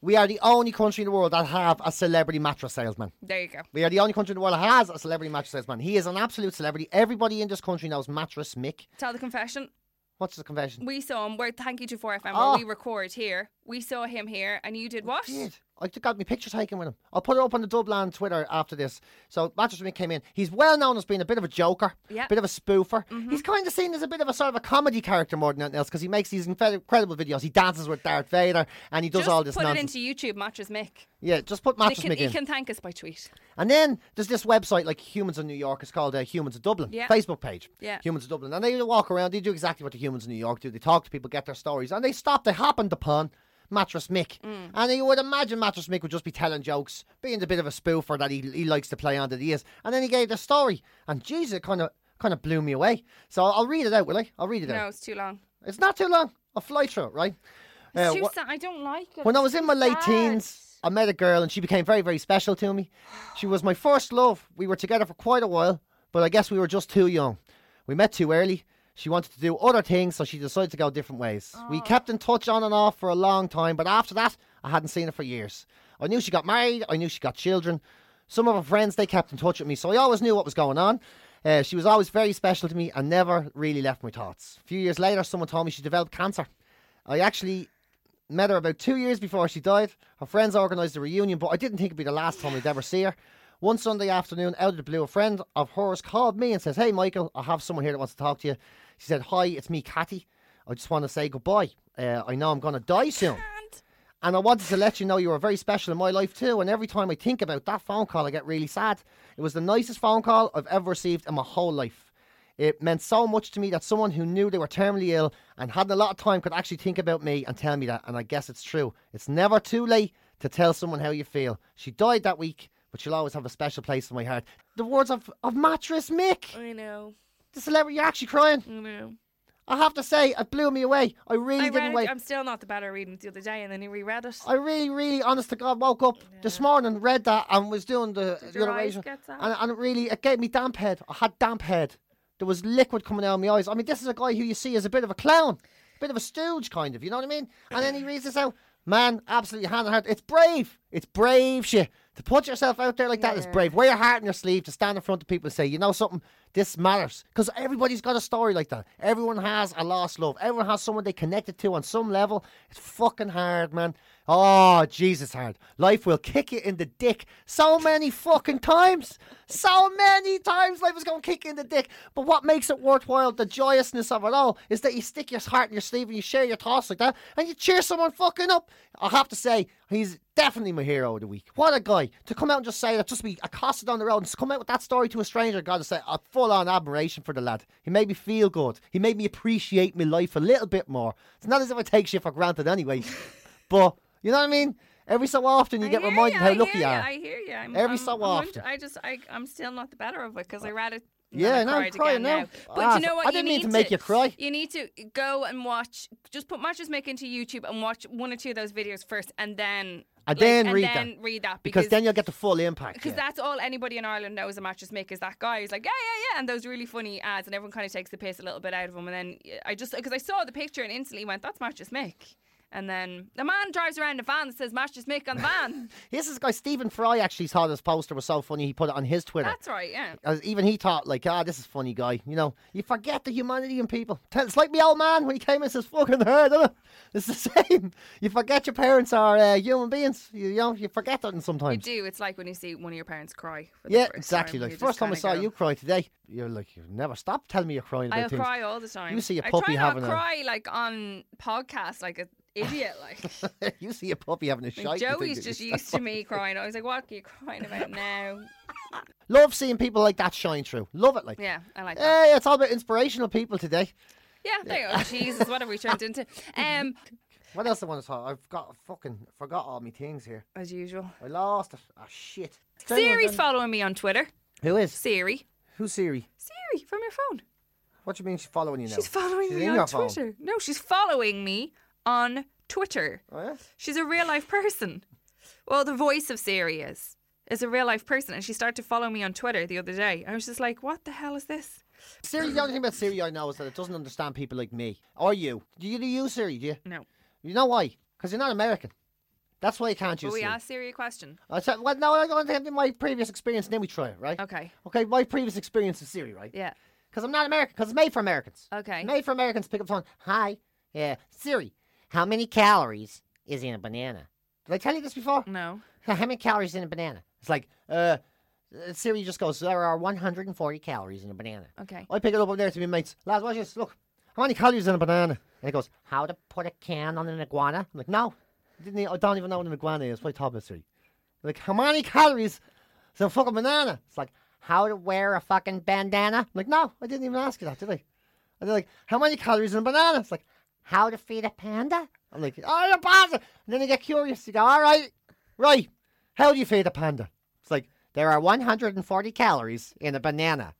we are the only country in the world that have a celebrity mattress salesman. There you go. We are the only country in the world that has a celebrity mattress salesman. He is an absolute celebrity. Everybody in this country knows Mattress Mick. Tell the confession. What's the confession? We saw him. Where thank you to 4FM, Oh. where we record here. We saw him here, and you did what? Did. I got me picture taken with him. I'll put it up on the Dublin Twitter after this. So Mattress Mick came in. He's well known as being a bit of a joker, Yeah. bit of a spoofer. Mm-hmm. He's kind of seen as a bit of a sort of a comedy character more than anything else because he makes these incredible videos. He dances with Darth Vader and he does Just all this put nonsense. it into YouTube, Mattress Mick. yeah, just put Mattress can, Mick he can thank us by tweet. And then there's this website like Humans in New York. It's called uh, Humans of Dublin. Yeah. Facebook page. Yeah. Humans of Dublin. And they walk around. They do exactly what the Humans in New York do. They talk to people, get their stories, and they stop. They happened upon Mattress Mick. Mm. And you would imagine Mattress Mick would just be telling jokes, being the bit of a spoofer that he, he likes to play on that he is. And then he gave the story. And Jesus, it kind of kind of blew me away. So I'll, read it out, will I? I'll read it No, out. No, it's too long. It's not too long. I'll fly through it, right? It's Uh, too wha- sad. I don't like it. when I was in my late sad. teens, I met a girl and she became very, very special to me. She was my first love. We were together for quite a while, but I guess we were just too young. We met too early. She wanted to do other things, so she decided to go different ways. We kept in touch on and off for a long time, but after that, I hadn't seen her for years. I knew she got married, I knew she got children. Some of her friends, they kept in touch with me, so I always knew what was going on. Uh, she was always very special to me and never really left my thoughts. A few years later, someone told me she developed cancer. I actually met her about two years before she died. Her friends organised a reunion, but I didn't think it'd be the last time I'd ever see her. One Sunday afternoon, out of the blue, a friend of hers called me and says, Hey, Michael, I have someone here that wants to talk to you. She said, Hi, it's me, Cathy. I just want to say goodbye. Uh, I know I'm going to die soon. And I wanted to let you know you were very special in my life too. And every time I think about that phone call, I get really sad. It was the nicest phone call I've ever received in my whole life. It meant so much to me that someone who knew they were terminally ill and had a lot of time could actually think about me and tell me that. And I guess it's true. It's never too late to tell someone how you feel. She died that week, but she'll always have a special place in my heart. The words of, of Mattress Mick, I know. the celebrity, you're actually crying. I know. I have to say, it blew me away. I really I didn't wait. it. I'm still not the better reading the other day, and then he reread it. I really, really, honest to God, woke up this morning, read that, and was doing the, Did the your eyes narration, get sad? and, and it really, it gave me damp head. I had damp head. There was liquid coming out of my eyes. I mean, this is a guy who you see as a bit of a clown, a bit of a stooge, kind of. You know what I mean? And then he reads this out. Man, absolutely hand on heart. It's brave. It's brave shit. To put yourself out there like that is brave. Wear your heart on your sleeve to stand in front of people and say, you know something, this matters. Because everybody's got a story like that. Everyone has a lost love. Everyone has someone they connected to on some level. It's fucking hard, man. Oh, Jesus, hard. Life will kick you in the dick so many fucking times. So many times life is going to kick you in the dick. But what makes it worthwhile, the joyousness of it all, is that you stick your heart in your sleeve and you share your thoughts like that and you cheer someone fucking up. I have to say, he's definitely my hero of the week. What a guy. To come out and just say that, just be accosted on the road and come out with that story to a stranger, got to say, a full on admiration for the lad. He made me feel good. He made me appreciate my life a little bit more. It's not as if I take shit for granted anyway. but, you know what I mean? Every so often you I get reminded ya, how I lucky you are. I hear you. I'm, Every I'm, so I'm often. I just, I, I'm still not the better of it because I read it. Yeah, no, I'm crying now. now. But Ah, you know what? I didn't you mean need to make you cry. You need to go and watch. Just put Mattress Mick into YouTube and watch one or two of those videos first, and then And like, then and read then that. read that Because because. then you'll get the full impact. because yeah. that's all anybody in Ireland knows a mattress Mick is that guy who's like, yeah, yeah, yeah, and those really funny ads, and everyone kind of takes the piss a little bit out of him. And then I just, because I saw the picture and instantly went, that's Mattress Mick. And then the man drives around a van that says Mattress Mick on the van. This is guy Stephen Fry actually thought this poster was so funny he put it on his Twitter. that's right, yeah. As even he thought like, ah, this is funny guy. You know, you forget the humanity in people. Tell- It's like me old man when he came and says fucking it? It's the same. You forget your parents are uh, human beings. You, you know, you forget that sometimes. You do. It's like when you see one of your parents cry. Yeah, exactly. Time. Like You first time I saw go, you cry today, you're like, you never stop telling me you're crying I'll things. cry all the time. You see a I puppy try not having a- cry like on podcasts, like an idiot. Like, you see a puppy having a shite. Joey's just used to me crying. I was like, "What are you crying about now?" Love seeing people like that shine through. Love it. Like, Yeah, I like that. hey, it's all about inspirational people today. Yeah, there you go. Jesus, what have we turned into? Um, What else I want to talk? I've got fucking forgot all my things here. as usual, I lost it. Ah, shit. Siri's following me on Twitter. Who is? Siri, Who's Siri? Siri from your phone. What do you mean she's following you now? She's following She's me on your phone. Twitter. No, she's following me on Twitter. Oh, yeah? She's a real life person. Well, the voice of Siri is is a real life person, and she started to follow me on Twitter the other day. I was just like, "What the hell is this?" Siri, the only thing about Siri I know is that it doesn't understand people like me or you. Do you do you Siri? Do you? No. You know why? Because you're not American. That's why you can't But use we Siri. asked Siri a question. I said, well, no, I'm going to have my previous experience, and then we try it, right? Okay. Okay, my previous experience with Siri, right? Yeah. Because I'm not American. Because it's made for Americans. Okay. Made for Americans. To pick up the phone. Hi. Yeah. Siri. How many calories is in a banana? Did I tell you this before? No. How many calories in a banana? It's like, uh, Siri just goes, there are 140 calories in a banana. Okay. I pick it up over there to my mates. Lads, watch this. Look, how many calories in a banana? And he goes, how to put a can on an iguana? I'm like, no. I, didn't, e- I don't even know what an iguana is. What are you talking about, Siri? Like, how many calories is in a fucking banana? It's like, how to wear a fucking bandana? I'm like, no, I didn't even ask you that, did I? And they're like, how many calories in a banana? It's like, how to feed a panda? I'm like, oh, you're panda. And then they get curious. You go, all right, right. How do you feed a panda? It's like, there are 140 calories in a banana.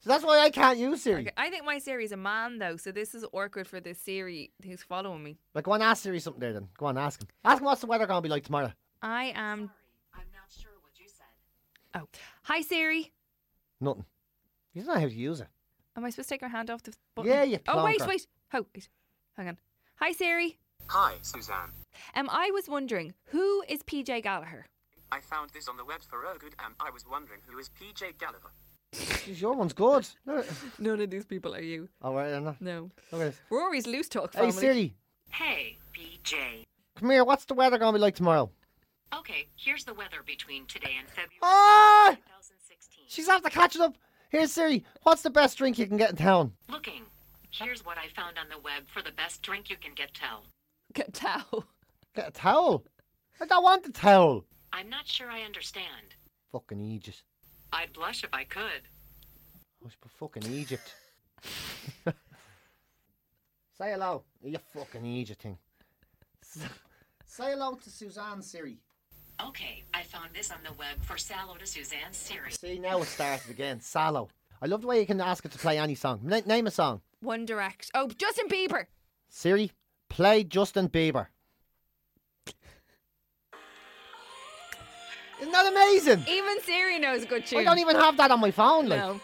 So that's why I can't use Siri. Okay. I think my Siri is a man though, so this is awkward for this Siri who's following me. Like, go on, ask Siri something there then. Go on, ask him. Ask him what's the weather going to be like tomorrow. I am. Sorry, I'm not sure what you said. Oh, hi Siri. Nothing. You don't know how to use it. Am I supposed to take my hand off the button? Yeah, you Oh wait, wait. Oh, wait. Hang on. Hi Siri. Hi, Suzanne. Um, I was wondering who is PJ Gallagher. I found this on the web for a good and I was wondering who is PJ Gallagher. Jeez, your one's good. oh, None of these people are you. Oh right, then. No. Look at this. Rory's loose talk Hey. Siri. Hey, PJ. Come here. What's the weather going to be like tomorrow? Okay, here's the weather between today and February Ah! 2016. She's after catching up. Here's Siri. What's the best drink you can get in town? Looking. Here's what I found on the web for the best drink you can get tell. Get towel. Get a towel. I don't want the towel. I'm not sure I understand. Fucking Egypt. I'd blush if I could. I was fucking Egypt. Say hello. You fucking Egypt thing. Say hello to Suzanne Siri. Okay, I found this on the web for Sallow to Suzanne Siri. See, now it started again. Sallow. I love the way you can ask it to play any song. Na- name a song. One Direct. Oh, Justin Bieber. Siri, play Justin Bieber. Isn't that amazing? Even Siri knows a good tune. I don't even have that on my phone. Like, No.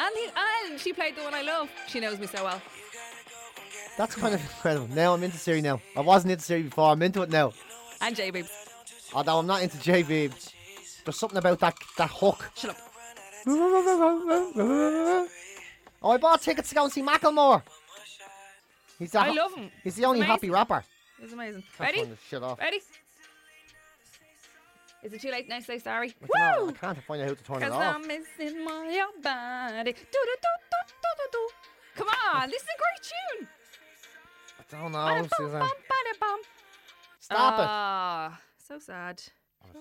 And, he, and she played the one I love. She knows me so well. that's kind of incredible. Now I'm into Siri now. I wasn't into Siri before. I'm into it now. And J. Although I'm not into J Beebs. There's something about that that hook. Shut up. Oh, I bought tickets to go and see Macklemore. He's the I love him. He's the only He's happy rapper. It's amazing. Ready? this off. Ready? Is it too late now to say sorry? I can't, I can't find out how to turn it off. Because. I'm missing my body. Do, do, do, do, do, do, do. Come on, this is a great tune. I don't know, Bada bum, Suzanne. bum, bum. Stop it. Ah, so sad. Oh,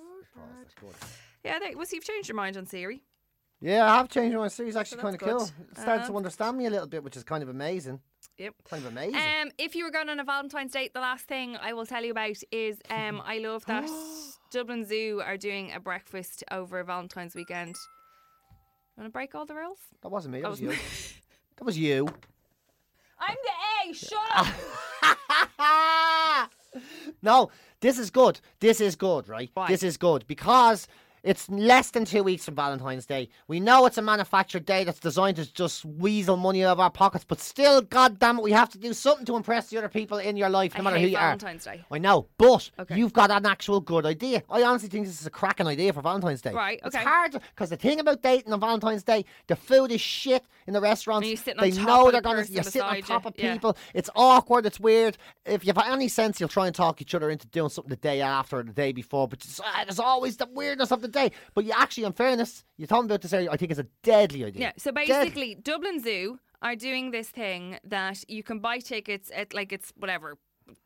that's good. Yeah, they, well, so you've changed your mind on Siri. Yeah, I have changed my series. Actually, So kind of cool. good. It started Uh, to understand me a little bit, which is kind of amazing. Yep. Kind of amazing. Um, if you were going on a Valentine's date, the last thing I will tell you about is um, I love that Dublin Zoo are doing a breakfast over Valentine's weekend. Want to break all the rules? that wasn't me. That that was was you. that was you. I'm the A. Shut up. no, this is good. This is good, right? Why? This is good because it's less than two weeks from Valentine's Day. We know it's a manufactured day that's designed to just weasel money out of our pockets, but still, god damn it, we have to do something to impress the other people in your life, no I matter who you Valentine's are. Day. I know, but Okay. you've got an actual good idea. I honestly think this is a cracking idea for Valentine's Day. Right, okay. It's hard because the thing about dating on Valentine's Day, the food is shit in the restaurants. And you're sitting they know they're gonna. person You're sitting on top of yeah. people. It's awkward. It's weird. If you've any sense, you'll try and talk each other into doing something the day after or the day before. But ah, there's always the weirdness of the day. But you actually, in fairness, you're talking about this earlier. I think it's a deadly idea. Yeah, so Deadly. basically, Dublin Zoo are doing this thing that you can buy tickets at like it's whatever.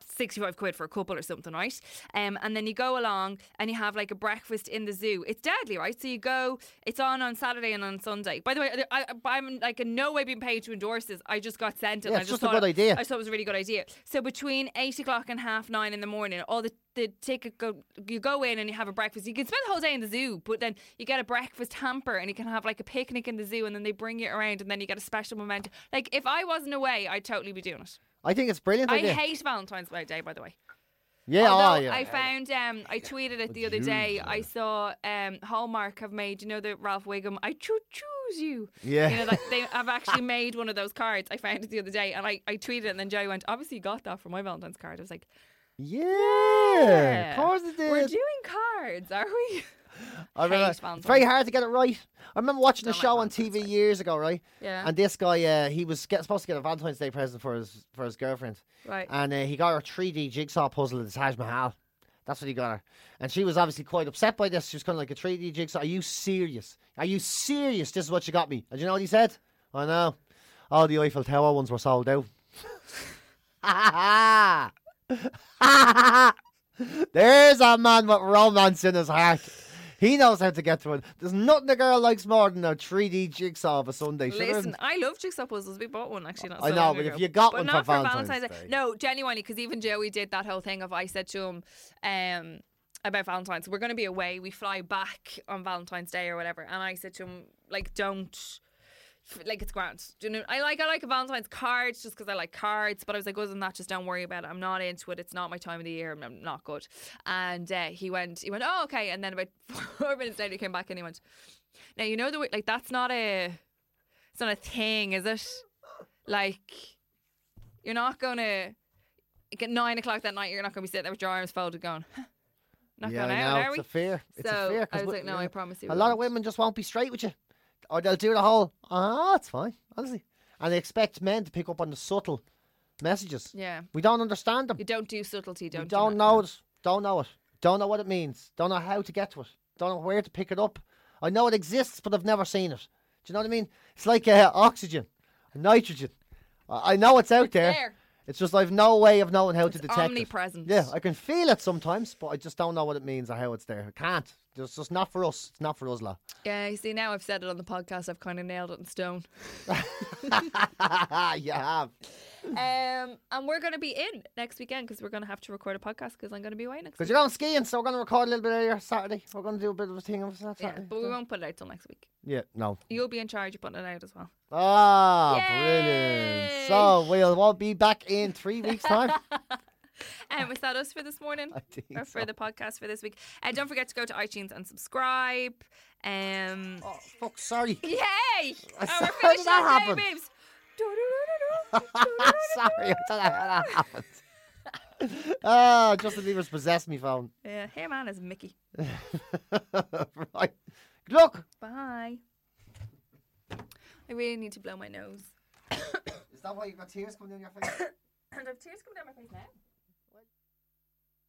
65 quid for a couple or something, right? Um, and then you go along and you have like a breakfast in the zoo. It's deadly, right? So you go, it's on on Saturday and on Sunday. By the way, I, I, am like in no way being paid to endorse this. I just got sent it. Yeah, I it's just a thought good idea. I thought it was a really good idea. So between 8 o'clock and half 9 in the morning, all the the ticket go you go in and you have a breakfast. You can spend the whole day in the zoo, but then you get a breakfast hamper and you can have like a picnic in the zoo and then they bring you around and then you get a special moment. Like if I wasn't away, I'd totally be doing it. I think it's brilliant I idea. hate Valentine's Day, by the way. yeah, oh, yeah. I found um I tweeted it the other day. I saw um Hallmark have made you know the Ralph Wiggum I choo choose you. Yeah. You know like they have actually made one of those cards. I found it the other day and I, I tweeted it and then Joey went, Obviously you got that for my Valentine's card. I was like, yeah, of course it did. We're doing cards, are we? I remember, it's very hard to get it right. I remember watching a Don't like show on TV years ago, right? Yeah. And this guy, uh, he was get, supposed to get a Valentine's Day present for his for his girlfriend. Right. And uh, he got her a 3D jigsaw puzzle of the Taj Mahal. That's what he got her. And she was obviously quite upset by this. She was kind of like a 3D jigsaw. Are you serious? Are you serious? This is what you got me. And you know what he said? I know. All the Eiffel Tower ones were sold out. There's a man with romance in his heart. He knows how to get to it. There's nothing a girl likes more than a 3D jigsaw of a Sunday. Listen? I love jigsaw puzzles. We bought one actually. Not I know, but if you got But one not for Valentine's Day. Day. No, genuinely, because even Joey did that whole thing of I said to him, um, about Valentine's. We're going to be away. We fly back on Valentine's Day or whatever. And I said to him, like, don't. Like it's grand. Do you know? I like I like a Valentine's card just because I like cards. But I was like, other than that, just don't worry about it. I'm not into it. It's not my time of the year. I'm, I'm not good. And uh, he went, he went, oh okay. And then about four minutes later, he came back and he went, now you know the way, like that's not a, it's not a thing, is it? Like, you're not gonna at nine o'clock that night. You're not gonna be sitting there with your arms folded, going, huh, not yeah, going out, know. are It's we? a fear. It's so a fear. I was like, no. I promise you. A lot of women just won't be straight with you. Or they'll do the whole, oh, it's fine, honestly. And they expect men to pick up on the subtle messages. Yeah. We don't understand them. You don't do subtlety, don't we don't Matt? know it. Don't know it. Don't know what it means. Don't know how to get to it. Don't know where to pick it up. I know it exists, but I've never seen it. Do you know what I mean? It's like uh, oxygen, nitrogen. I I know it's out there. there. It's just I've no way of knowing how to detect omnipresent. it. Yeah, I can feel it sometimes, but I just don't know what it means or how it's there. I can't. It's just not for us. It's not for us, lot. Yeah, you see, now I've said it on the podcast. I've kind of nailed it in stone. you have. Um, and we're going to be in next weekend because we're going to have to record a podcast because I'm going to be away next Because you're going skiing, so we're going to record a little bit earlier Saturday. We're going to do a bit of a thing on Saturday. Yeah, but we won't put it out till next week. Yeah, no. You'll be in charge of putting it out as well. Ah, Yay! brilliant. So we'll all be back in three weeks' time. Um, is that us for this morning? I or for so. the podcast for this week? And don't forget to go to iTunes and subscribe. Um, oh, fuck, sorry. Yay! And How we're finishing that happen? now, babes. sorry, I don't know how that happened. Ah, Justin Bieber's possessed me phone. Yeah, hey man, is Mickey. right. Good luck. Bye. I really need to blow my nose. Is that why you've got tears coming down your face?